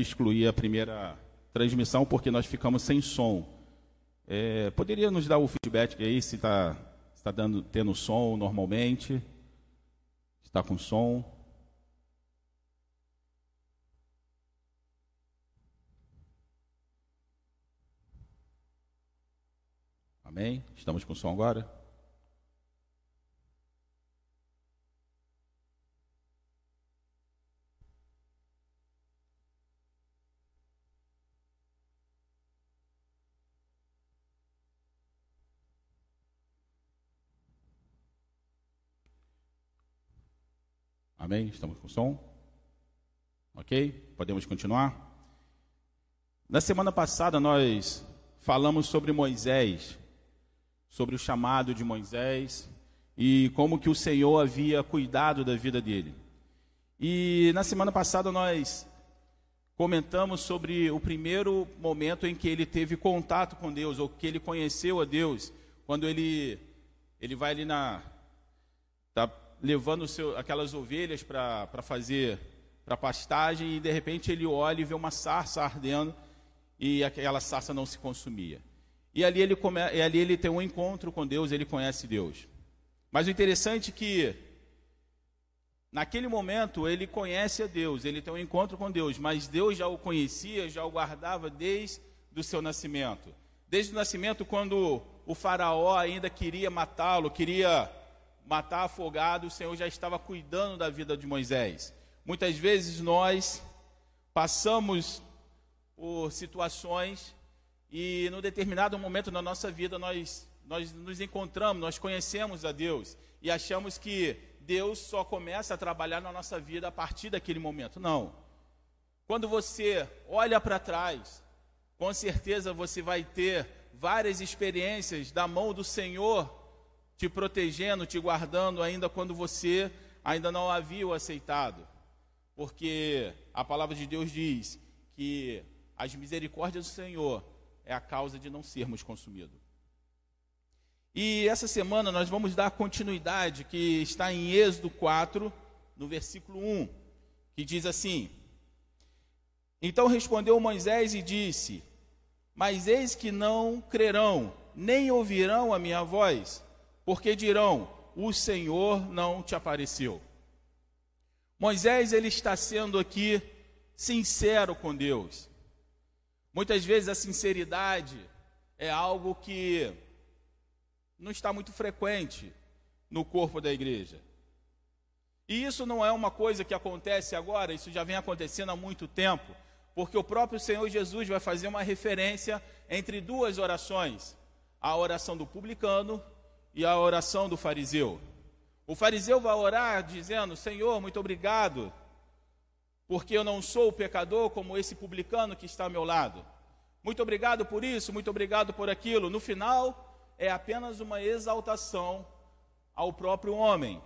que excluir a primeira transmissão porque nós ficamos sem som. É, poderia nos dar o feedback aí se está tá dando tendo som normalmente? Está com som? Amém? Estamos com som agora? Amém? Estamos com som? Ok? Podemos continuar? Na semana passada nós falamos sobre Moisés, sobre o chamado de Moisés e como que o Senhor havia cuidado da vida dele. E na semana passada nós comentamos sobre o primeiro momento em que ele teve contato com Deus, ou que ele conheceu a Deus, quando ele, ele vai ali na. Tá levando seu, aquelas ovelhas para fazer para pastagem e de repente ele olha e vê uma sarça ardendo e aquela sarça não se consumia. E ali ele, come, e ali ele tem um encontro com Deus, ele conhece Deus. Mas o interessante é que naquele momento ele conhece a Deus, ele tem um encontro com Deus, mas Deus já o conhecia, já o guardava desde o seu nascimento. Desde o nascimento, quando o faraó ainda queria matá-lo, queria matar afogado, o Senhor já estava cuidando da vida de Moisés. Muitas vezes nós passamos por situações e no determinado momento da nossa vida nós nós nos encontramos, nós conhecemos a Deus e achamos que Deus só começa a trabalhar na nossa vida a partir daquele momento. Não. Quando você olha para trás, com certeza você vai ter várias experiências da mão do Senhor te protegendo, te guardando, ainda quando você ainda não havia o aceitado. Porque a palavra de Deus diz que as misericórdias do Senhor é a causa de não sermos consumidos. E essa semana nós vamos dar continuidade, que está em Êxodo 4, no versículo 1, que diz assim: Então respondeu Moisés e disse: Mas eis que não crerão, nem ouvirão a minha voz, porque dirão: o Senhor não te apareceu. Moisés ele está sendo aqui sincero com Deus. Muitas vezes a sinceridade é algo que não está muito frequente no corpo da igreja. E isso não é uma coisa que acontece agora, isso já vem acontecendo há muito tempo, porque o próprio Senhor Jesus vai fazer uma referência entre duas orações: a oração do publicano e a oração do fariseu. O fariseu vai orar dizendo: Senhor, muito obrigado, porque eu não sou pecador como esse publicano que está ao meu lado. Muito obrigado por isso, muito obrigado por aquilo. No final, é apenas uma exaltação ao próprio homem.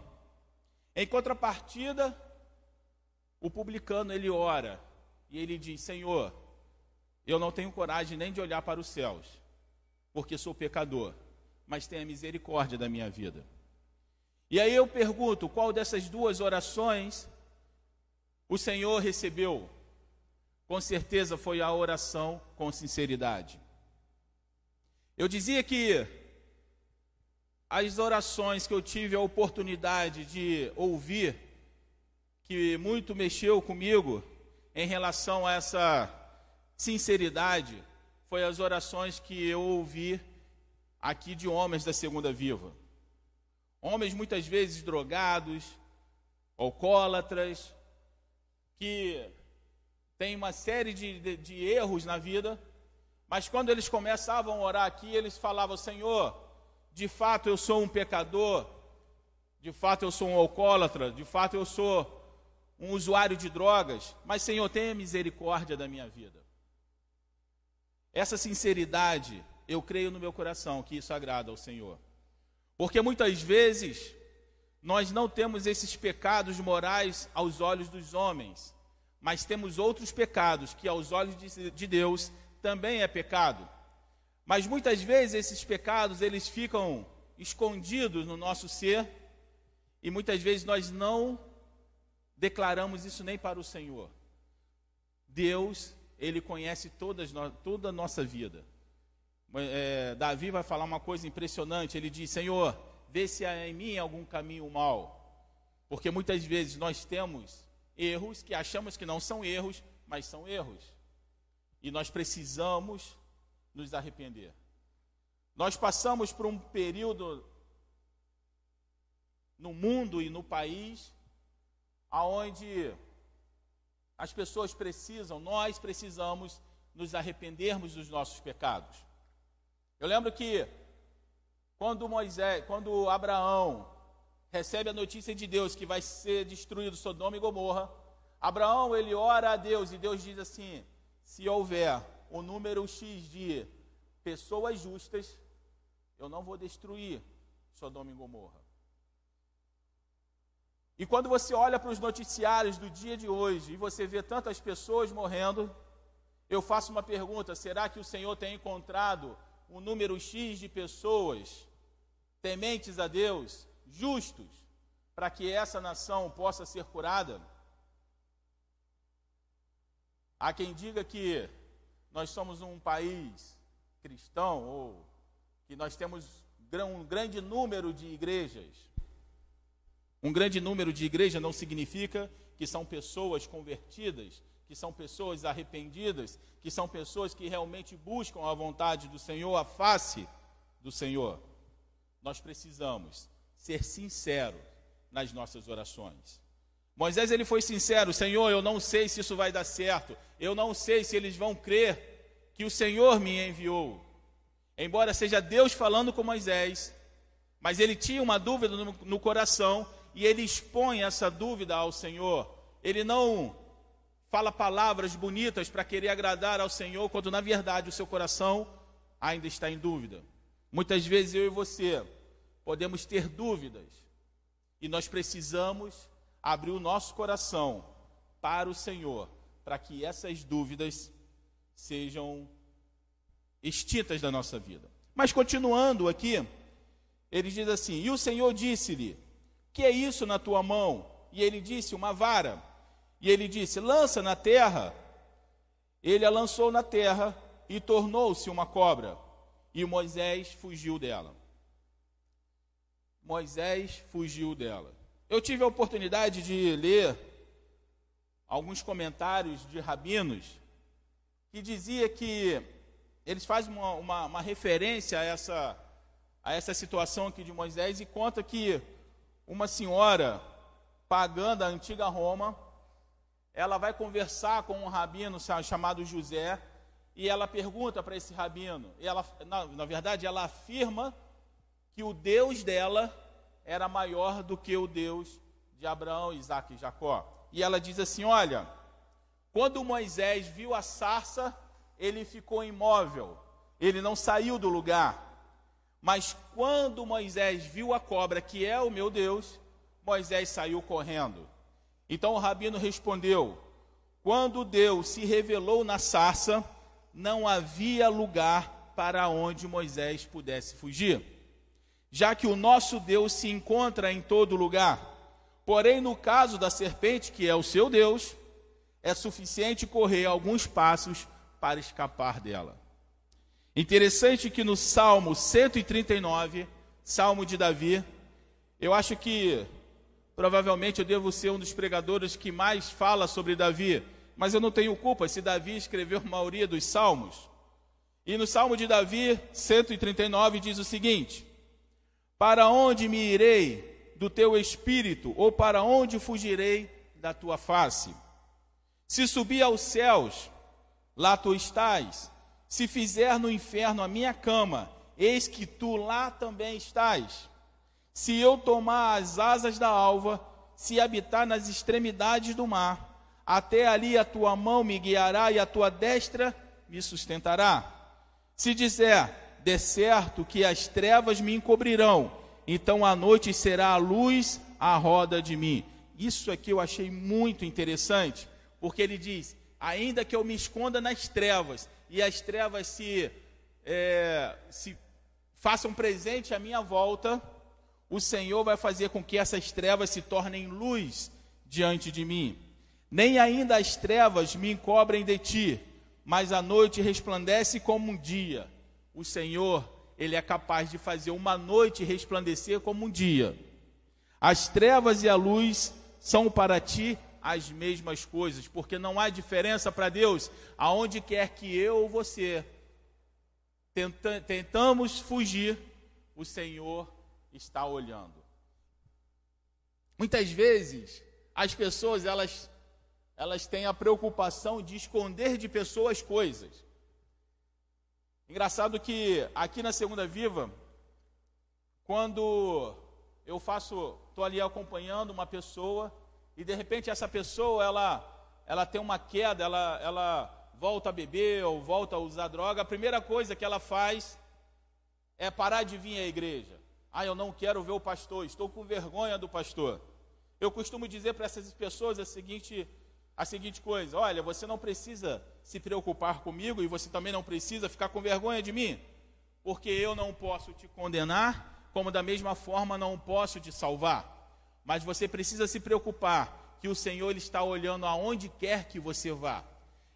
Em contrapartida, o publicano ele ora e ele diz: Senhor, eu não tenho coragem nem de olhar para os céus, porque sou pecador mas tenha misericórdia da minha vida. E aí eu pergunto: qual dessas duas orações o Senhor recebeu? Com certeza foi a oração com sinceridade. Eu dizia que as orações que eu tive a oportunidade de ouvir, que muito mexeu comigo em relação a essa sinceridade, foi as orações que eu ouvi aqui de homens da segunda viva. Homens muitas vezes drogados, alcoólatras, que têm uma série de, de, de erros na vida, mas quando eles começavam a orar aqui, eles falavam: Senhor, de fato eu sou um pecador, de fato eu sou um alcoólatra, de fato eu sou um usuário de drogas, mas Senhor, tenha misericórdia da minha vida. Essa sinceridade eu creio no meu coração que isso agrada ao Senhor. Porque muitas vezes nós não temos esses pecados morais aos olhos dos homens, mas temos outros pecados que aos olhos de Deus também é pecado. Mas muitas vezes esses pecados eles ficam escondidos no nosso ser e muitas vezes nós não declaramos isso nem para o Senhor. Deus, ele conhece todas, toda a nossa vida. É, Davi vai falar uma coisa impressionante. Ele diz: Senhor, vê se há em mim algum caminho mal. Porque muitas vezes nós temos erros que achamos que não são erros, mas são erros. E nós precisamos nos arrepender. Nós passamos por um período no mundo e no país aonde as pessoas precisam, nós precisamos nos arrependermos dos nossos pecados. Eu lembro que quando Moisés, quando Abraão recebe a notícia de Deus que vai ser destruído Sodoma e Gomorra, Abraão ele ora a Deus e Deus diz assim: se houver o número X de pessoas justas, eu não vou destruir Sodoma e Gomorra. E quando você olha para os noticiários do dia de hoje e você vê tantas pessoas morrendo, eu faço uma pergunta: será que o Senhor tem encontrado um número X de pessoas tementes a Deus, justos, para que essa nação possa ser curada? Há quem diga que nós somos um país cristão ou que nós temos um grande número de igrejas. Um grande número de igrejas não significa que são pessoas convertidas, que são pessoas arrependidas, que são pessoas que realmente buscam a vontade do Senhor, a face do Senhor. Nós precisamos ser sinceros nas nossas orações. Moisés ele foi sincero, Senhor, eu não sei se isso vai dar certo. Eu não sei se eles vão crer que o Senhor me enviou. Embora seja Deus falando com Moisés, mas ele tinha uma dúvida no, no coração e ele expõe essa dúvida ao Senhor. Ele não fala palavras bonitas para querer agradar ao Senhor, quando na verdade o seu coração ainda está em dúvida. Muitas vezes eu e você podemos ter dúvidas e nós precisamos abrir o nosso coração para o Senhor, para que essas dúvidas sejam extintas da nossa vida. Mas continuando aqui, ele diz assim: E o Senhor disse-lhe: que é isso na tua mão? E ele disse: Uma vara. E ele disse: Lança na terra. Ele a lançou na terra e tornou-se uma cobra. E Moisés fugiu dela. Moisés fugiu dela. Eu tive a oportunidade de ler alguns comentários de rabinos que dizia que eles fazem uma, uma, uma referência a essa, a essa situação aqui de Moisés e conta que uma senhora pagã da antiga Roma, ela vai conversar com um rabino chamado José, e ela pergunta para esse rabino, e ela, na, na verdade, ela afirma que o Deus dela era maior do que o Deus de Abraão, Isaac e Jacó. E ela diz assim: Olha, quando Moisés viu a sarça, ele ficou imóvel, ele não saiu do lugar. Mas quando Moisés viu a cobra, que é o meu Deus, Moisés saiu correndo. Então o rabino respondeu: Quando Deus se revelou na sarça, não havia lugar para onde Moisés pudesse fugir, já que o nosso Deus se encontra em todo lugar. Porém, no caso da serpente, que é o seu Deus, é suficiente correr alguns passos para escapar dela. Interessante que no Salmo 139, Salmo de Davi, eu acho que provavelmente eu devo ser um dos pregadores que mais fala sobre Davi, mas eu não tenho culpa se Davi escreveu a maioria dos salmos. E no Salmo de Davi, 139, diz o seguinte: Para onde me irei do teu espírito, ou para onde fugirei da tua face? Se subir aos céus, lá tu estás se fizer no inferno a minha cama, eis que tu lá também estás. Se eu tomar as asas da alva, se habitar nas extremidades do mar, até ali a tua mão me guiará e a tua destra me sustentará. Se disser, de certo que as trevas me encobrirão, então a noite será a luz à roda de mim. Isso aqui eu achei muito interessante, porque ele diz: ainda que eu me esconda nas trevas, e as trevas se, é, se façam presente à minha volta, o Senhor vai fazer com que essas trevas se tornem luz diante de mim. Nem ainda as trevas me encobrem de ti, mas a noite resplandece como um dia. O Senhor, Ele é capaz de fazer uma noite resplandecer como um dia. As trevas e a luz são para ti as mesmas coisas, porque não há diferença para Deus, aonde quer que eu ou você tenta, tentamos fugir, o Senhor está olhando. Muitas vezes as pessoas elas elas têm a preocupação de esconder de pessoas coisas. Engraçado que aqui na Segunda Viva, quando eu faço, estou ali acompanhando uma pessoa e de repente essa pessoa ela ela tem uma queda, ela ela volta a beber ou volta a usar droga, a primeira coisa que ela faz é parar de vir à igreja. Ah, eu não quero ver o pastor, estou com vergonha do pastor. Eu costumo dizer para essas pessoas a seguinte a seguinte coisa: olha, você não precisa se preocupar comigo e você também não precisa ficar com vergonha de mim, porque eu não posso te condenar, como da mesma forma não posso te salvar. Mas você precisa se preocupar que o Senhor ele está olhando aonde quer que você vá.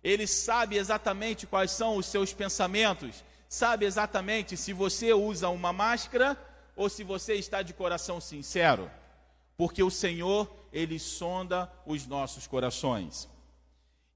Ele sabe exatamente quais são os seus pensamentos, sabe exatamente se você usa uma máscara ou se você está de coração sincero. Porque o Senhor, ele sonda os nossos corações.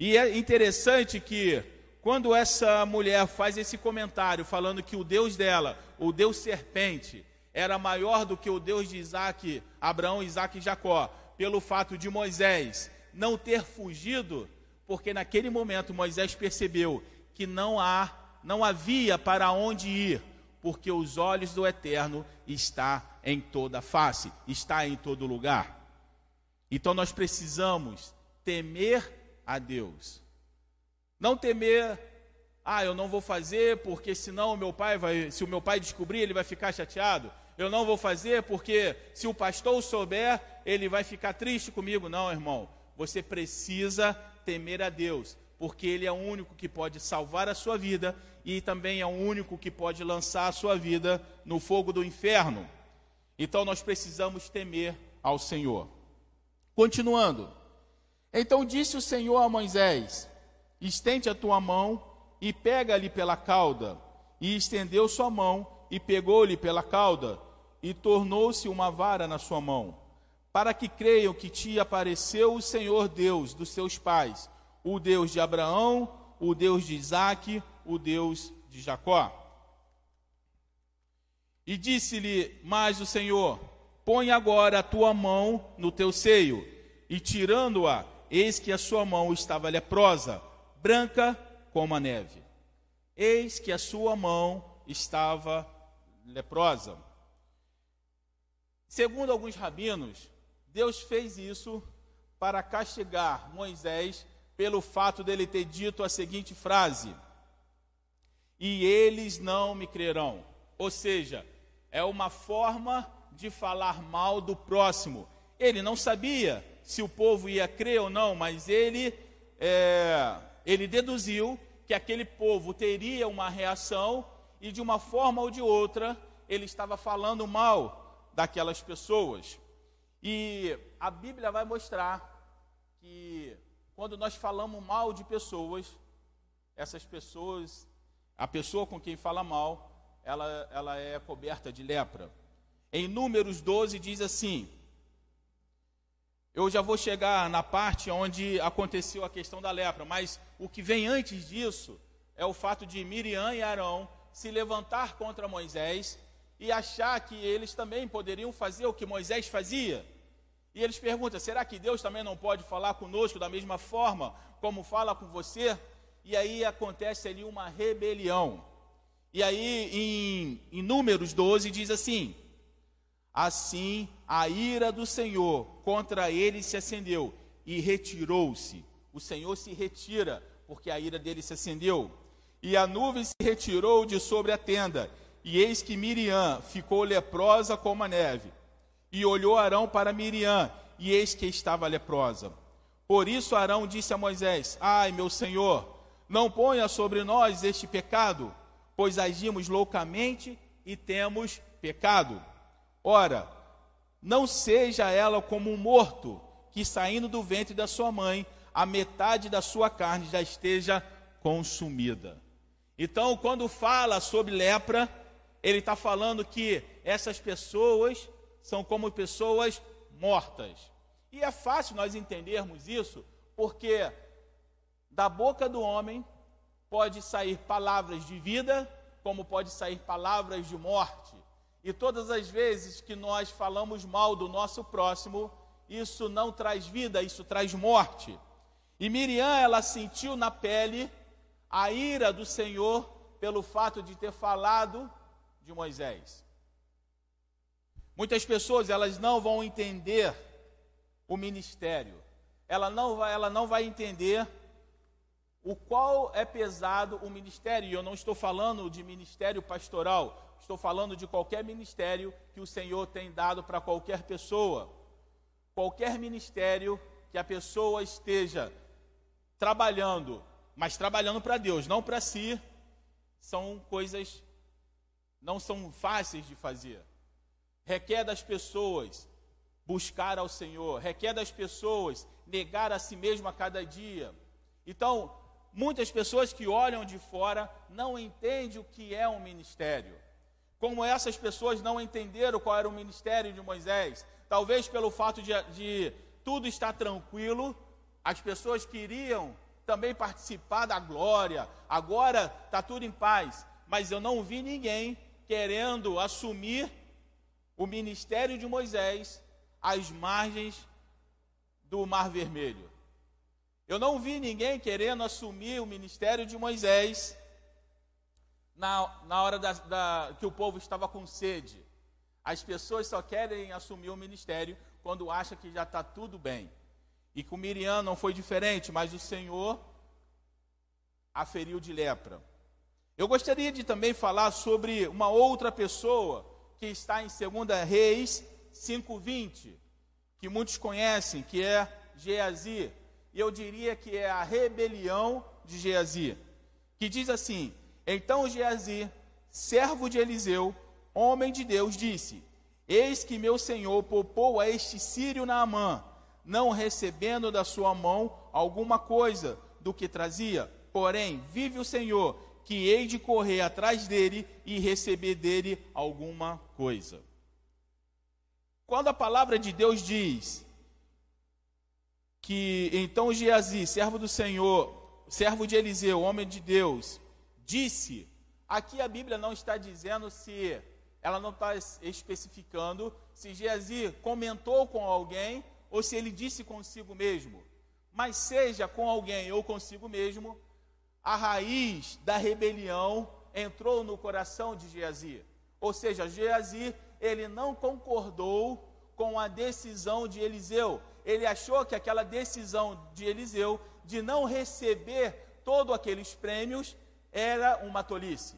E é interessante que quando essa mulher faz esse comentário falando que o Deus dela, o Deus serpente, era maior do que o Deus de Isaac, Abraão, Isaac e Jacó, pelo fato de Moisés não ter fugido, porque naquele momento Moisés percebeu que não há, não havia para onde ir, porque os olhos do Eterno está em toda face, está em todo lugar. Então nós precisamos temer a Deus. Não temer, ah, eu não vou fazer porque senão o meu pai vai, se o meu pai descobrir, ele vai ficar chateado eu não vou fazer porque se o pastor souber, ele vai ficar triste comigo. Não, irmão. Você precisa temer a Deus, porque Ele é o único que pode salvar a sua vida e também é o único que pode lançar a sua vida no fogo do inferno. Então nós precisamos temer ao Senhor. Continuando. Então disse o Senhor a Moisés: Estende a tua mão e pega-lhe pela cauda. E estendeu sua mão e pegou-lhe pela cauda, e tornou-se uma vara na sua mão, para que creiam que te apareceu o Senhor Deus dos seus pais, o Deus de Abraão, o Deus de Isaque, o Deus de Jacó. E disse-lhe mais o Senhor: Põe agora a tua mão no teu seio. E tirando-a, eis que a sua mão estava leprosa, branca como a neve. Eis que a sua mão estava leprosa. Segundo alguns rabinos, Deus fez isso para castigar Moisés pelo fato dele ter dito a seguinte frase: E eles não me crerão. Ou seja, é uma forma de falar mal do próximo. Ele não sabia se o povo ia crer ou não, mas ele, é, ele deduziu que aquele povo teria uma reação e de uma forma ou de outra ele estava falando mal daquelas pessoas. E a Bíblia vai mostrar que quando nós falamos mal de pessoas, essas pessoas, a pessoa com quem fala mal, ela, ela é coberta de lepra. Em Números 12 diz assim: Eu já vou chegar na parte onde aconteceu a questão da lepra, mas o que vem antes disso é o fato de Miriam e Arão se levantar contra Moisés e achar que eles também poderiam fazer o que Moisés fazia. E eles perguntam: será que Deus também não pode falar conosco da mesma forma como fala com você? E aí acontece ali uma rebelião. E aí em, em Números 12 diz assim: Assim a ira do Senhor contra ele se acendeu e retirou-se. O Senhor se retira porque a ira dele se acendeu. E a nuvem se retirou de sobre a tenda, e eis que Miriam ficou leprosa como a neve. E olhou Arão para Miriam, e eis que estava leprosa. Por isso Arão disse a Moisés: Ai, meu senhor, não ponha sobre nós este pecado, pois agimos loucamente e temos pecado. Ora, não seja ela como um morto, que saindo do ventre da sua mãe a metade da sua carne já esteja consumida. Então, quando fala sobre lepra, ele está falando que essas pessoas são como pessoas mortas. E é fácil nós entendermos isso, porque da boca do homem pode sair palavras de vida, como pode sair palavras de morte. E todas as vezes que nós falamos mal do nosso próximo, isso não traz vida, isso traz morte. E Miriam, ela sentiu na pele a ira do Senhor pelo fato de ter falado de Moisés. Muitas pessoas, elas não vão entender o ministério. Ela não vai, ela não vai entender o qual é pesado o ministério. E eu não estou falando de ministério pastoral, estou falando de qualquer ministério que o Senhor tem dado para qualquer pessoa. Qualquer ministério que a pessoa esteja trabalhando, mas trabalhando para Deus, não para si, são coisas não são fáceis de fazer. Requer das pessoas buscar ao Senhor, requer das pessoas negar a si mesmo a cada dia. Então, muitas pessoas que olham de fora não entendem o que é um ministério. Como essas pessoas não entenderam qual era o ministério de Moisés, talvez pelo fato de, de tudo estar tranquilo, as pessoas queriam também participar da glória, agora está tudo em paz, mas eu não vi ninguém querendo assumir o ministério de Moisés às margens do Mar Vermelho. Eu não vi ninguém querendo assumir o ministério de Moisés na, na hora da, da, que o povo estava com sede. As pessoas só querem assumir o ministério quando acham que já está tudo bem. E com Miriam não foi diferente, mas o Senhor a feriu de lepra. Eu gostaria de também falar sobre uma outra pessoa que está em 2 Reis 5:20, que muitos conhecem, que é Geazi. E eu diria que é a rebelião de Geazi, que diz assim: Então Geazi, servo de Eliseu, homem de Deus, disse: Eis que meu senhor poupou a este sírio Naamã, não recebendo da sua mão alguma coisa do que trazia. Porém, vive o Senhor, que hei de correr atrás dele e receber dele alguma coisa. Quando a palavra de Deus diz que então Geazi, servo do Senhor, servo de Eliseu, homem de Deus, disse, aqui a Bíblia não está dizendo se, ela não está especificando se Geazi comentou com alguém ou se ele disse consigo mesmo. Mas seja com alguém ou consigo mesmo, a raiz da rebelião entrou no coração de Geazi. Ou seja, Geazi ele não concordou com a decisão de Eliseu. Ele achou que aquela decisão de Eliseu de não receber todos aqueles prêmios era uma tolice.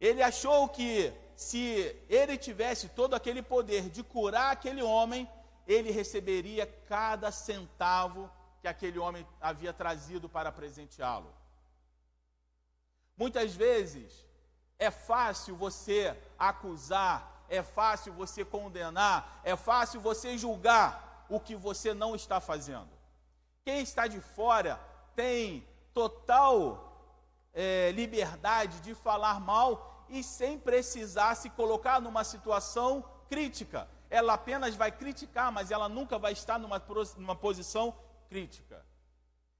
Ele achou que se ele tivesse todo aquele poder de curar aquele homem, ele receberia cada centavo que aquele homem havia trazido para presenteá-lo. Muitas vezes é fácil você acusar é fácil você condenar, é fácil você julgar o que você não está fazendo. Quem está de fora tem total é, liberdade de falar mal e sem precisar se colocar numa situação crítica. Ela apenas vai criticar, mas ela nunca vai estar numa, numa posição crítica.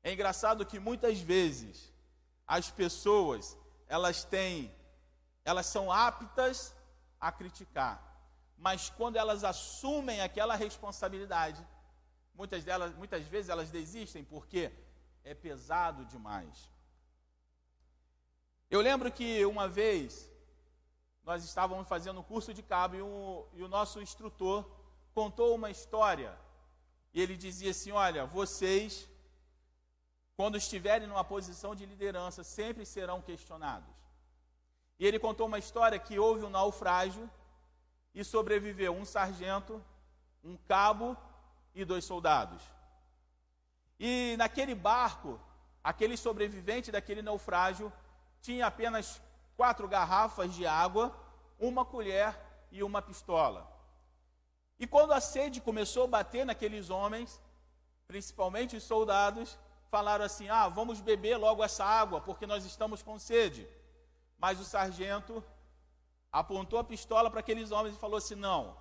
É engraçado que muitas vezes as pessoas elas têm, elas são aptas a criticar. Mas quando elas assumem aquela responsabilidade, muitas delas, muitas vezes elas desistem porque é pesado demais. Eu lembro que uma vez nós estávamos fazendo um curso de cabo e o, e o nosso instrutor contou uma história. E ele dizia assim: Olha, vocês, quando estiverem numa posição de liderança, sempre serão questionados. E ele contou uma história que houve um naufrágio e sobreviveu um sargento, um cabo e dois soldados. E naquele barco, aquele sobrevivente daquele naufrágio tinha apenas quatro garrafas de água, uma colher e uma pistola. E quando a sede começou a bater naqueles homens, principalmente os soldados, falaram assim: ah, vamos beber logo essa água, porque nós estamos com sede. Mas o sargento apontou a pistola para aqueles homens e falou assim: não,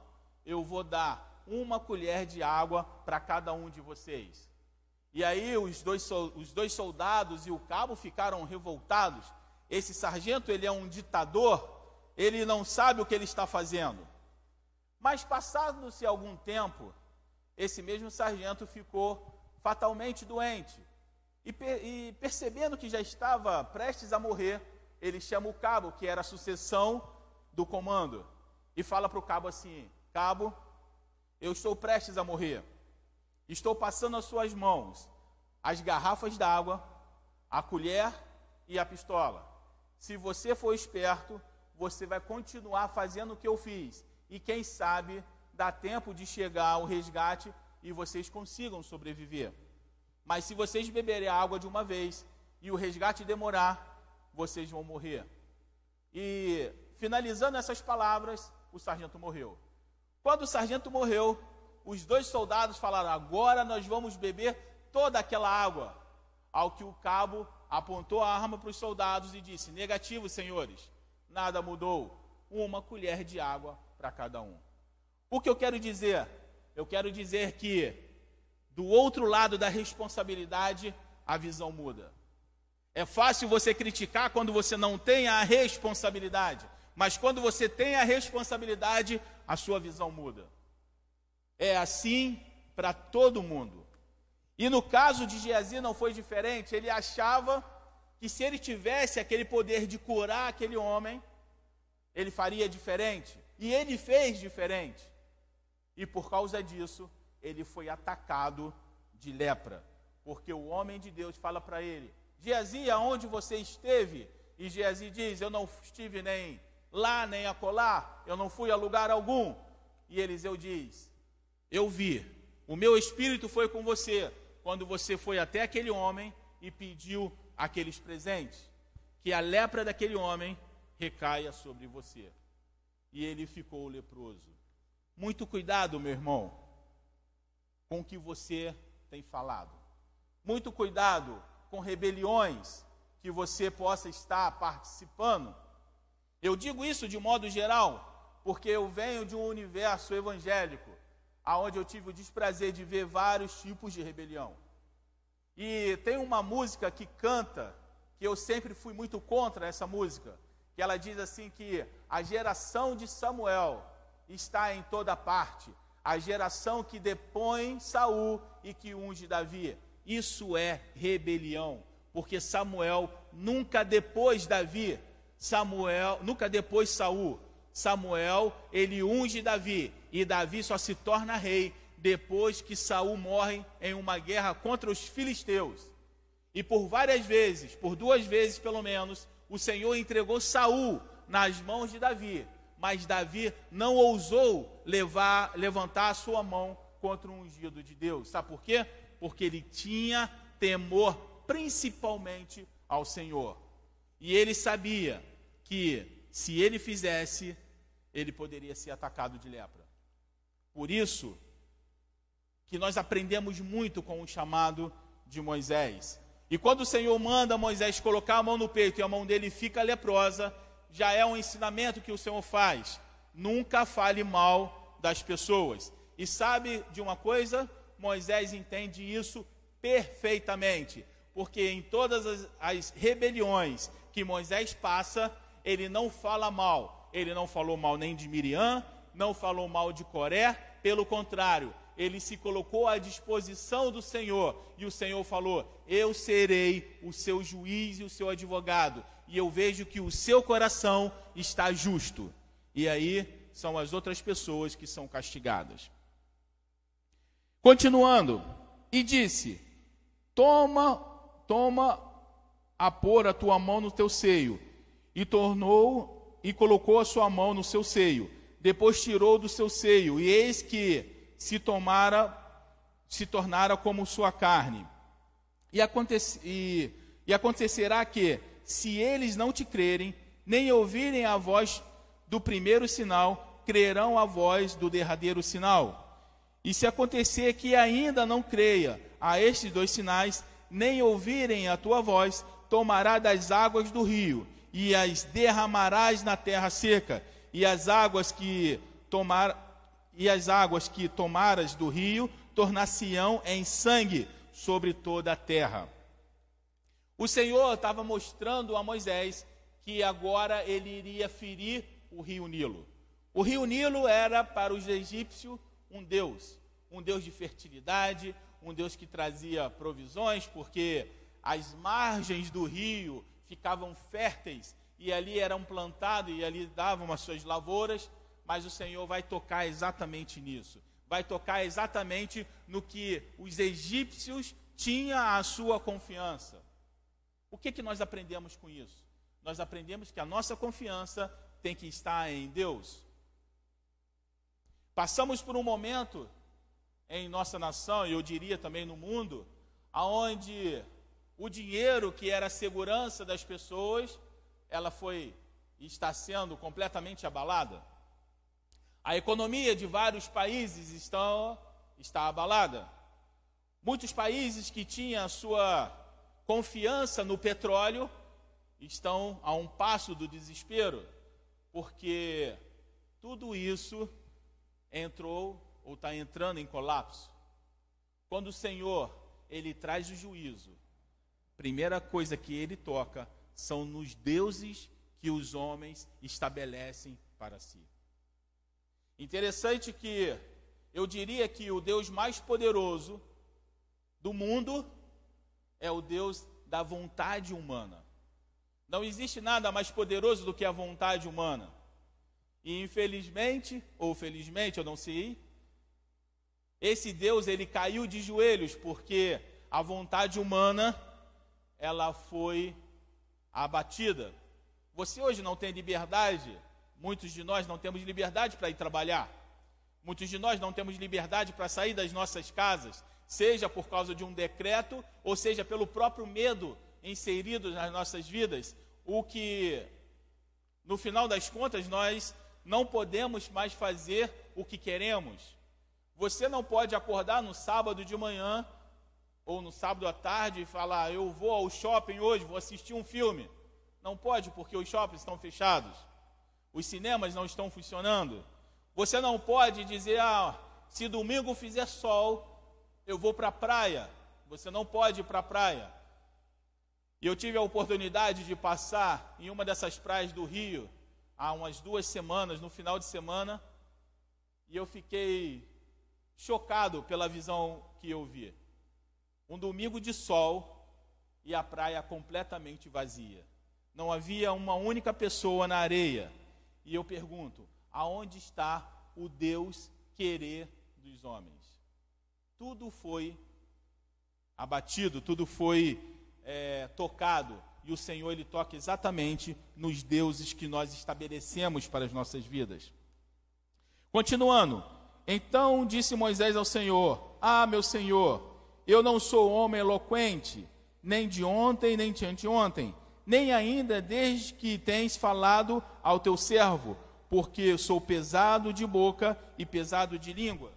eu vou dar uma colher de água para cada um de vocês. E aí os dois, os dois soldados e o cabo ficaram revoltados. Esse sargento, ele é um ditador, ele não sabe o que ele está fazendo. Mas passado-se algum tempo, esse mesmo sargento ficou fatalmente doente. E, e, percebendo que já estava prestes a morrer, ele chama o cabo, que era a sucessão do comando, e fala para o cabo assim: Cabo, eu estou prestes a morrer. Estou passando às suas mãos as garrafas d'água, a colher e a pistola. Se você for esperto, você vai continuar fazendo o que eu fiz. E quem sabe dá tempo de chegar o resgate e vocês consigam sobreviver. Mas se vocês beberem a água de uma vez e o resgate demorar, vocês vão morrer. E finalizando essas palavras, o sargento morreu. Quando o sargento morreu, os dois soldados falaram: Agora nós vamos beber toda aquela água. Ao que o cabo apontou a arma para os soldados e disse: Negativo, senhores, nada mudou. Uma colher de água para cada um. O que eu quero dizer? Eu quero dizer que do outro lado da responsabilidade, a visão muda. É fácil você criticar quando você não tem a responsabilidade, mas quando você tem a responsabilidade, a sua visão muda. É assim para todo mundo. E no caso de Geazi não foi diferente. Ele achava que se ele tivesse aquele poder de curar aquele homem, ele faria diferente. E ele fez diferente. E por causa disso, ele foi atacado de lepra. Porque o homem de Deus fala para ele: Geazi, aonde você esteve? E Geazi diz: Eu não estive nem lá nem acolá, eu não fui a lugar algum. E Eliseu diz: Eu vi, o meu espírito foi com você quando você foi até aquele homem e pediu aqueles presentes. Que a lepra daquele homem recaia sobre você. E ele ficou leproso. Muito cuidado, meu irmão, com o que você tem falado. Muito cuidado com rebeliões que você possa estar participando eu digo isso de modo geral, porque eu venho de um universo evangélico, aonde eu tive o desprazer de ver vários tipos de rebelião. E tem uma música que canta, que eu sempre fui muito contra essa música, que ela diz assim que a geração de Samuel está em toda parte, a geração que depõe Saul e que unge Davi. Isso é rebelião, porque Samuel nunca depois Davi Samuel, nunca depois Saul. Samuel, ele unge Davi e Davi só se torna rei depois que Saul morre em uma guerra contra os filisteus. E por várias vezes, por duas vezes pelo menos, o Senhor entregou Saul nas mãos de Davi, mas Davi não ousou levar, levantar a sua mão contra o ungido de Deus. Sabe por quê? Porque ele tinha temor principalmente ao Senhor. E ele sabia que se ele fizesse, ele poderia ser atacado de lepra. Por isso que nós aprendemos muito com o chamado de Moisés. E quando o Senhor manda Moisés colocar a mão no peito e a mão dele fica leprosa, já é um ensinamento que o Senhor faz. Nunca fale mal das pessoas. E sabe de uma coisa? Moisés entende isso perfeitamente, porque em todas as, as rebeliões que Moisés passa, ele não fala mal. Ele não falou mal nem de Miriam, não falou mal de Coré, pelo contrário, ele se colocou à disposição do Senhor e o Senhor falou: Eu serei o seu juiz e o seu advogado, e eu vejo que o seu coração está justo. E aí são as outras pessoas que são castigadas. Continuando, e disse: Toma, toma a pôr a tua mão no teu seio. E tornou e colocou a sua mão no seu seio. Depois tirou do seu seio, e eis que se tomara, se tornara como sua carne. E, acontece, e, e acontecerá que, se eles não te crerem, nem ouvirem a voz do primeiro sinal, crerão a voz do derradeiro sinal. E se acontecer que ainda não creia a estes dois sinais, nem ouvirem a tua voz, tomará das águas do rio e as derramarás na terra seca, e as águas que tomar e as águas que tomaras do rio tornar-se-ão em sangue sobre toda a terra. O Senhor estava mostrando a Moisés que agora ele iria ferir o rio Nilo. O rio Nilo era para os egípcios um deus, um deus de fertilidade, um Deus que trazia provisões, porque as margens do rio ficavam férteis e ali eram plantados e ali davam as suas lavouras, mas o Senhor vai tocar exatamente nisso. Vai tocar exatamente no que os egípcios tinham a sua confiança. O que, que nós aprendemos com isso? Nós aprendemos que a nossa confiança tem que estar em Deus. Passamos por um momento em nossa nação, e eu diria também no mundo, aonde o dinheiro que era a segurança das pessoas, ela foi e está sendo completamente abalada. A economia de vários países estão, está abalada. Muitos países que tinham a sua confiança no petróleo estão a um passo do desespero, porque tudo isso entrou ou está entrando em colapso. Quando o Senhor ele traz o juízo, primeira coisa que ele toca são nos deuses que os homens estabelecem para si. Interessante que eu diria que o Deus mais poderoso do mundo é o Deus da vontade humana. Não existe nada mais poderoso do que a vontade humana. E infelizmente, ou felizmente, eu não sei, esse Deus, ele caiu de joelhos porque a vontade humana ela foi abatida. Você hoje não tem liberdade, muitos de nós não temos liberdade para ir trabalhar. Muitos de nós não temos liberdade para sair das nossas casas, seja por causa de um decreto ou seja pelo próprio medo inserido nas nossas vidas, o que no final das contas nós não podemos mais fazer o que queremos. Você não pode acordar no sábado de manhã ou no sábado à tarde e falar: Eu vou ao shopping hoje, vou assistir um filme. Não pode, porque os shoppings estão fechados, os cinemas não estão funcionando. Você não pode dizer: Ah, se domingo fizer sol, eu vou para a praia. Você não pode ir para a praia. E eu tive a oportunidade de passar em uma dessas praias do Rio há umas duas semanas, no final de semana, e eu fiquei chocado pela visão que eu vi. Um domingo de sol e a praia completamente vazia. Não havia uma única pessoa na areia. E eu pergunto: aonde está o Deus querer dos homens? Tudo foi abatido, tudo foi é, tocado. E o Senhor, Ele toca exatamente nos deuses que nós estabelecemos para as nossas vidas. Continuando, então disse Moisés ao Senhor: Ah, meu Senhor, eu não sou homem eloquente, nem de ontem, nem de anteontem, nem ainda desde que tens falado ao teu servo, porque sou pesado de boca e pesado de língua.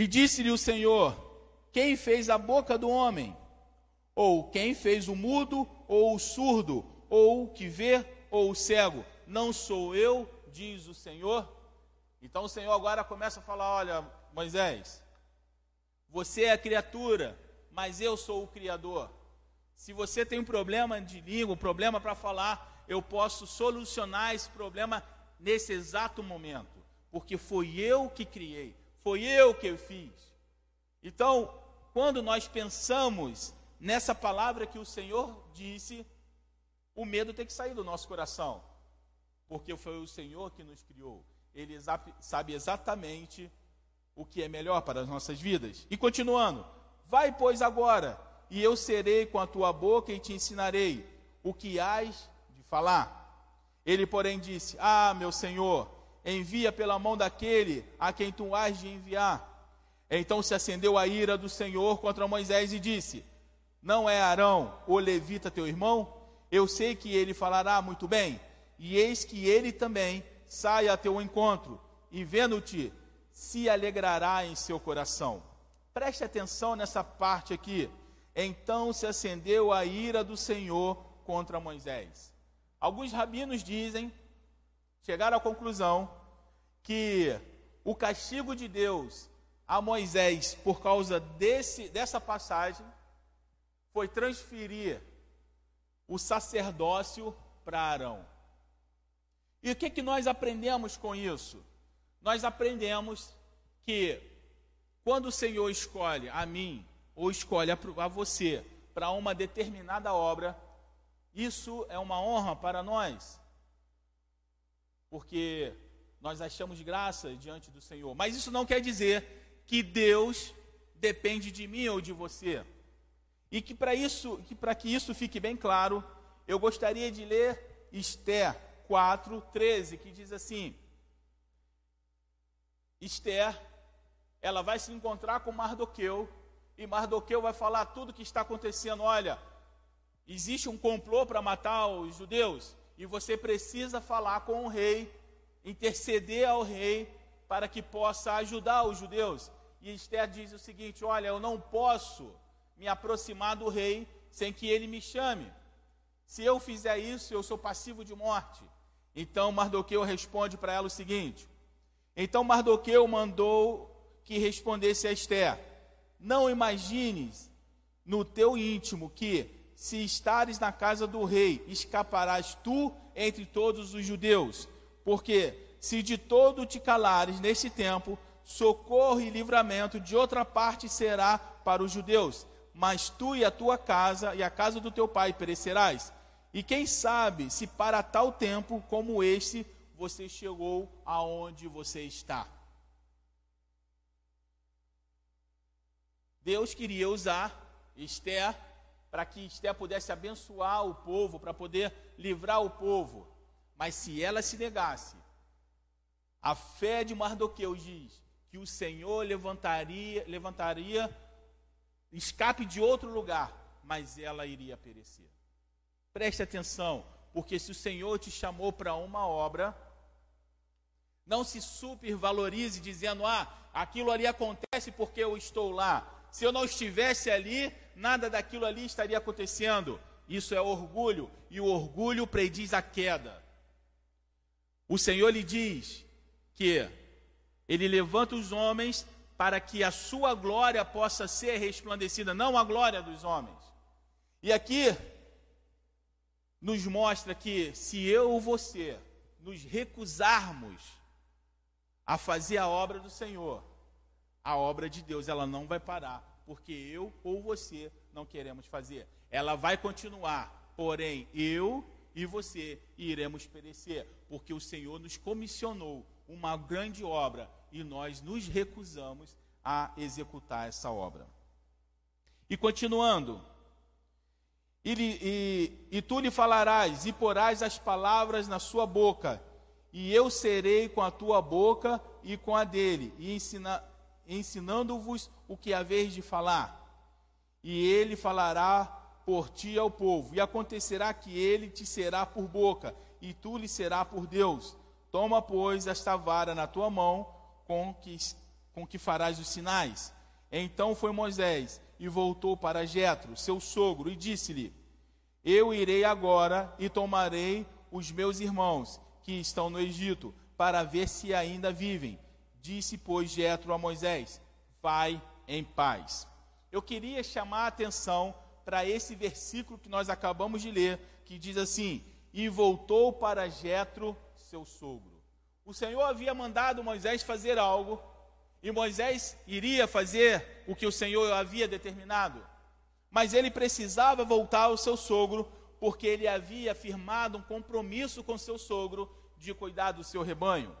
E disse-lhe o Senhor: Quem fez a boca do homem? Ou quem fez o mudo, ou o surdo, ou o que vê, ou o cego? Não sou eu, diz o Senhor. Então o Senhor agora começa a falar: Olha, Moisés, você é a criatura, mas eu sou o Criador. Se você tem um problema de língua, um problema para falar, eu posso solucionar esse problema nesse exato momento, porque foi eu que criei, foi eu que fiz. Então, quando nós pensamos nessa palavra que o Senhor disse, o medo tem que sair do nosso coração porque foi o Senhor que nos criou. Ele sabe exatamente o que é melhor para as nossas vidas. E continuando, vai, pois, agora, e eu serei com a tua boca e te ensinarei o que hás de falar. Ele, porém, disse: Ah, meu Senhor, envia pela mão daquele a quem tu hás de enviar. Então se acendeu a ira do Senhor contra Moisés e disse: Não é Arão, o levita, teu irmão? Eu sei que ele falará muito bem e eis que ele também sai a teu encontro, e vendo-te, se alegrará em seu coração. Preste atenção nessa parte aqui. Então se acendeu a ira do Senhor contra Moisés. Alguns rabinos dizem, chegaram à conclusão, que o castigo de Deus a Moisés por causa desse, dessa passagem foi transferir o sacerdócio para Arão. E o que, que nós aprendemos com isso? Nós aprendemos que quando o Senhor escolhe a mim ou escolhe a, a você para uma determinada obra, isso é uma honra para nós, porque nós achamos graça diante do Senhor. Mas isso não quer dizer que Deus depende de mim ou de você. E que para isso, que para que isso fique bem claro, eu gostaria de ler Esther 4:13, que diz assim: Esther, ela vai se encontrar com Mardoqueu, e Mardoqueu vai falar tudo o que está acontecendo. Olha, existe um complô para matar os judeus, e você precisa falar com o rei interceder ao rei para que possa ajudar os judeus. E Esther diz o seguinte: Olha, eu não posso me aproximar do rei sem que ele me chame. Se eu fizer isso, eu sou passivo de morte. Então Mardoqueu responde para ela o seguinte: Então Mardoqueu mandou que respondesse a Esther: Não imagines no teu íntimo que, se estares na casa do rei, escaparás tu entre todos os judeus porque se de todo te calares nesse tempo, socorro e livramento de outra parte será para os judeus, mas tu e a tua casa e a casa do teu pai perecerás. E quem sabe se para tal tempo como este você chegou aonde você está. Deus queria usar Esther para que Esther pudesse abençoar o povo, para poder livrar o povo. Mas se ela se negasse, a fé de Mardoqueu diz que o Senhor levantaria, levantaria escape de outro lugar, mas ela iria perecer. Preste atenção, porque se o Senhor te chamou para uma obra, não se supervalorize dizendo: "Ah, aquilo ali acontece porque eu estou lá. Se eu não estivesse ali, nada daquilo ali estaria acontecendo." Isso é orgulho, e o orgulho prediz a queda. O Senhor lhe diz que ele levanta os homens para que a sua glória possa ser resplandecida, não a glória dos homens. E aqui nos mostra que se eu ou você nos recusarmos a fazer a obra do Senhor, a obra de Deus ela não vai parar, porque eu ou você não queremos fazer. Ela vai continuar, porém eu e você iremos perecer, porque o Senhor nos comissionou uma grande obra e nós nos recusamos a executar essa obra. E continuando, e, e, e tu lhe falarás e porás as palavras na sua boca, e eu serei com a tua boca e com a dele, e ensina, ensinando-vos o que haveis de falar. E ele falará por ti ao povo, e acontecerá que ele te será por boca, e tu lhe será por Deus. Toma, pois, esta vara na tua mão, com que, com que farás os sinais. Então foi Moisés e voltou para Jetro, seu sogro, e disse-lhe: Eu irei agora e tomarei os meus irmãos que estão no Egito, para ver se ainda vivem. Disse, pois, Jetro a Moisés: Vai em paz. Eu queria chamar a atenção para esse versículo que nós acabamos de ler, que diz assim: E voltou para Jetro, seu sogro. O Senhor havia mandado Moisés fazer algo, e Moisés iria fazer o que o Senhor havia determinado. Mas ele precisava voltar ao seu sogro, porque ele havia firmado um compromisso com seu sogro de cuidar do seu rebanho.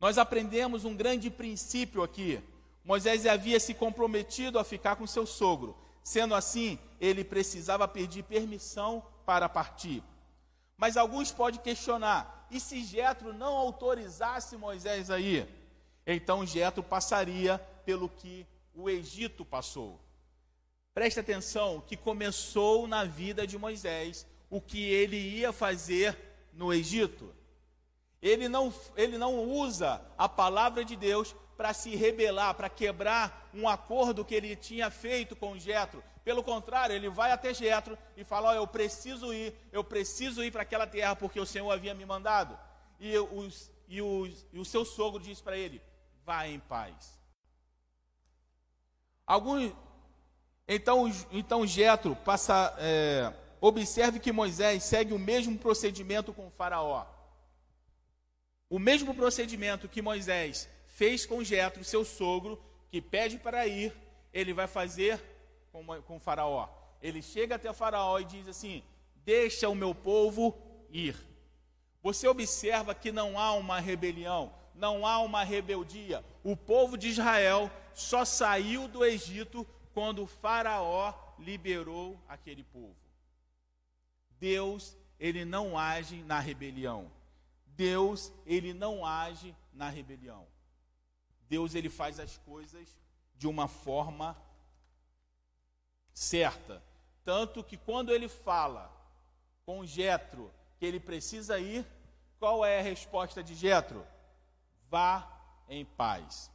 Nós aprendemos um grande princípio aqui. Moisés havia se comprometido a ficar com seu sogro, Sendo assim, ele precisava pedir permissão para partir. Mas alguns podem questionar: e se Jetro não autorizasse Moisés a ir? Então Jetro passaria pelo que o Egito passou. Preste atenção que começou na vida de Moisés o que ele ia fazer no Egito. Ele não, ele não usa a palavra de Deus para se rebelar, para quebrar um acordo que ele tinha feito com Jetro. Pelo contrário, ele vai até Jetro e fala: oh, "Eu preciso ir, eu preciso ir para aquela terra porque o Senhor havia me mandado". E, os, e, os, e o seu sogro diz para ele: "Vá em paz". Alguns então, então Jetro passa é, observe que Moisés segue o mesmo procedimento com o faraó. O mesmo procedimento que Moisés fez com Jetro, seu sogro, que pede para ir, ele vai fazer com, com faraó. Ele chega até faraó e diz assim: Deixa o meu povo ir. Você observa que não há uma rebelião, não há uma rebeldia. O povo de Israel só saiu do Egito quando Faraó liberou aquele povo. Deus, ele não age na rebelião. Deus, ele não age na rebelião. Deus, ele faz as coisas de uma forma certa. Tanto que quando ele fala com Jetro que ele precisa ir, qual é a resposta de Jetro? Vá em paz.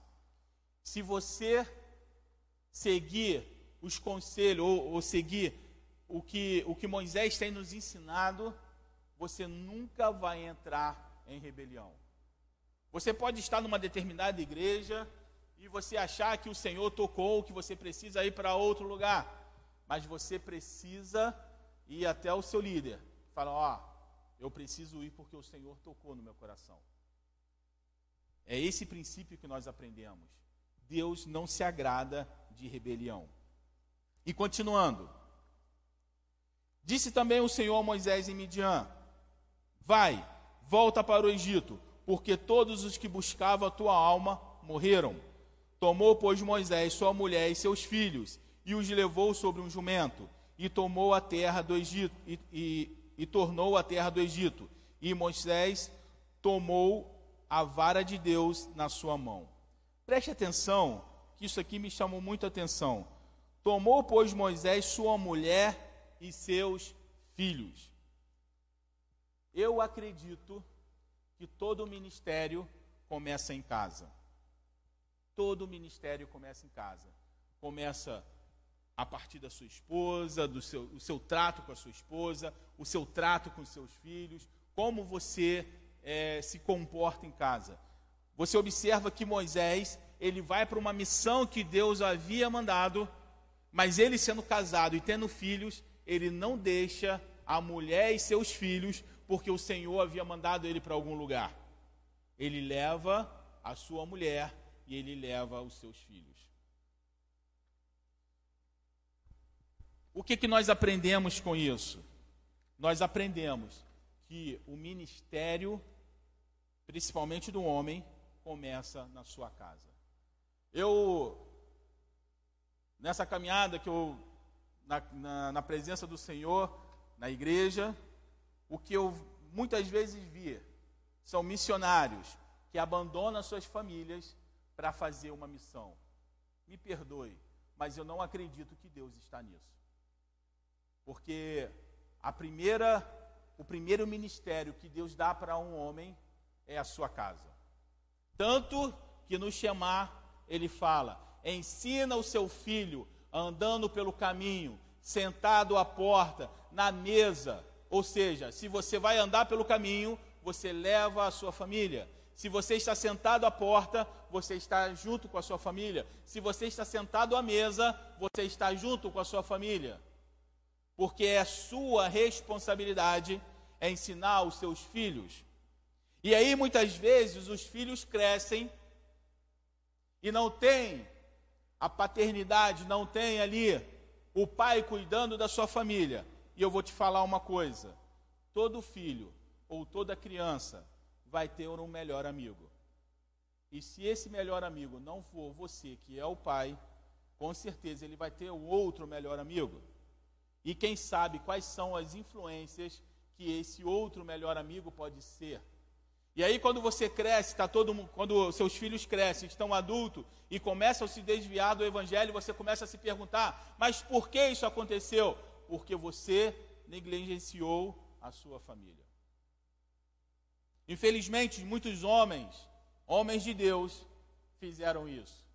Se você seguir os conselhos ou, ou seguir o que, o que Moisés tem nos ensinado, você nunca vai entrar em rebelião. Você pode estar numa determinada igreja e você achar que o Senhor tocou, que você precisa ir para outro lugar, mas você precisa ir até o seu líder. Fala, ó, eu preciso ir porque o Senhor tocou no meu coração. É esse princípio que nós aprendemos. Deus não se agrada de rebelião. E continuando. Disse também o Senhor a Moisés em Midian: Vai, volta para o Egito, porque todos os que buscavam a tua alma morreram. Tomou, pois, Moisés sua mulher e seus filhos, e os levou sobre um jumento, e tomou a terra do Egito, e, e, e tornou a terra do Egito. E Moisés tomou a vara de Deus na sua mão. Preste atenção, que isso aqui me chamou muito atenção. Tomou, pois, Moisés sua mulher e seus filhos. Eu acredito que todo ministério começa em casa. Todo ministério começa em casa. Começa a partir da sua esposa, do seu, o seu trato com a sua esposa, o seu trato com os seus filhos, como você é, se comporta em casa. Você observa que Moisés ele vai para uma missão que Deus havia mandado, mas ele sendo casado e tendo filhos, ele não deixa a mulher e seus filhos porque o Senhor havia mandado ele para algum lugar. Ele leva a sua mulher e ele leva os seus filhos. O que, que nós aprendemos com isso? Nós aprendemos que o ministério, principalmente do homem, começa na sua casa. Eu, nessa caminhada que eu, na, na, na presença do Senhor, na igreja, o que eu muitas vezes via são missionários que abandonam suas famílias para fazer uma missão. Me perdoe, mas eu não acredito que Deus está nisso. Porque a primeira, o primeiro ministério que Deus dá para um homem é a sua casa. Tanto que no chamar ele fala: ensina o seu filho andando pelo caminho, sentado à porta, na mesa, ou seja, se você vai andar pelo caminho, você leva a sua família. Se você está sentado à porta, você está junto com a sua família. Se você está sentado à mesa, você está junto com a sua família. Porque é sua responsabilidade é ensinar os seus filhos. E aí muitas vezes os filhos crescem e não tem a paternidade, não tem ali o pai cuidando da sua família. E eu vou te falar uma coisa: todo filho ou toda criança vai ter um melhor amigo. E se esse melhor amigo não for você, que é o pai, com certeza ele vai ter outro melhor amigo. E quem sabe quais são as influências que esse outro melhor amigo pode ser. E aí quando você cresce, tá todo quando seus filhos crescem, estão adultos e começam a se desviar do evangelho, você começa a se perguntar: "Mas por que isso aconteceu?" Porque você negligenciou a sua família. Infelizmente, muitos homens, homens de Deus, fizeram isso.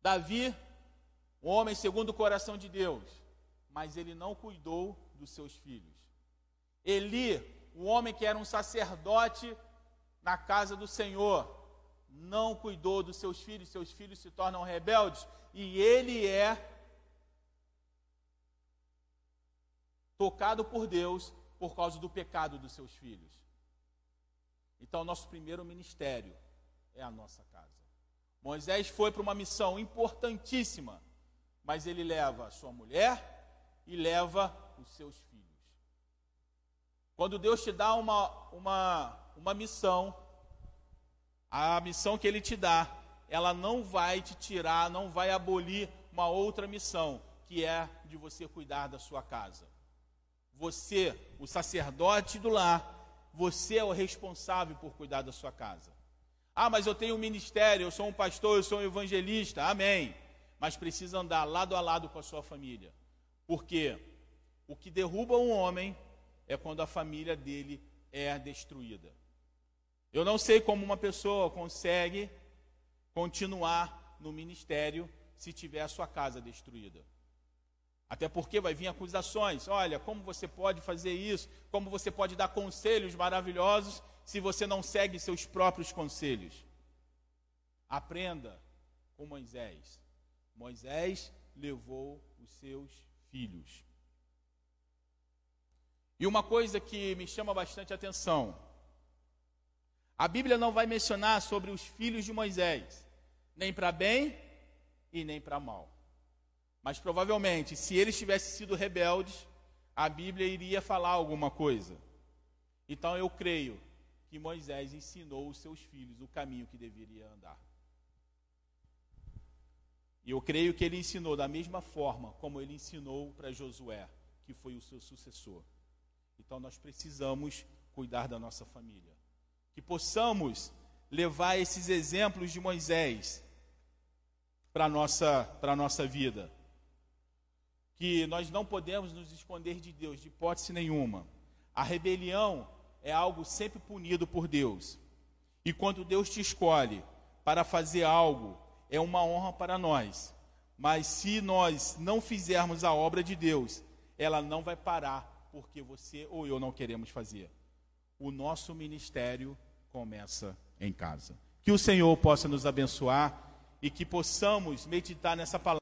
Davi, um homem segundo o coração de Deus, mas ele não cuidou dos seus filhos. Eli, um homem que era um sacerdote na casa do Senhor, não cuidou dos seus filhos, seus filhos se tornam rebeldes e ele é tocado por Deus por causa do pecado dos seus filhos. Então, nosso primeiro ministério é a nossa casa. Moisés foi para uma missão importantíssima, mas ele leva sua mulher e leva os seus filhos. Quando Deus te dá uma, uma, uma missão, a missão que Ele te dá, ela não vai te tirar, não vai abolir uma outra missão, que é de você cuidar da sua casa. Você, o sacerdote do lar, você é o responsável por cuidar da sua casa. Ah, mas eu tenho um ministério, eu sou um pastor, eu sou um evangelista. Amém. Mas precisa andar lado a lado com a sua família. Porque o que derruba um homem é quando a família dele é destruída. Eu não sei como uma pessoa consegue continuar no ministério se tiver a sua casa destruída. Até porque vai vir acusações. Olha, como você pode fazer isso? Como você pode dar conselhos maravilhosos se você não segue seus próprios conselhos? Aprenda com Moisés. Moisés levou os seus filhos. E uma coisa que me chama bastante atenção: a Bíblia não vai mencionar sobre os filhos de Moisés, nem para bem e nem para mal. Mas provavelmente, se eles tivessem sido rebeldes, a Bíblia iria falar alguma coisa. Então eu creio que Moisés ensinou os seus filhos o caminho que deveria andar. E eu creio que ele ensinou da mesma forma como ele ensinou para Josué, que foi o seu sucessor. Então nós precisamos cuidar da nossa família. Que possamos levar esses exemplos de Moisés para a nossa, nossa vida que nós não podemos nos esconder de Deus, de hipótese nenhuma. A rebelião é algo sempre punido por Deus. E quando Deus te escolhe para fazer algo, é uma honra para nós. Mas se nós não fizermos a obra de Deus, ela não vai parar porque você ou eu não queremos fazer. O nosso ministério começa em casa. Que o Senhor possa nos abençoar e que possamos meditar nessa palavra.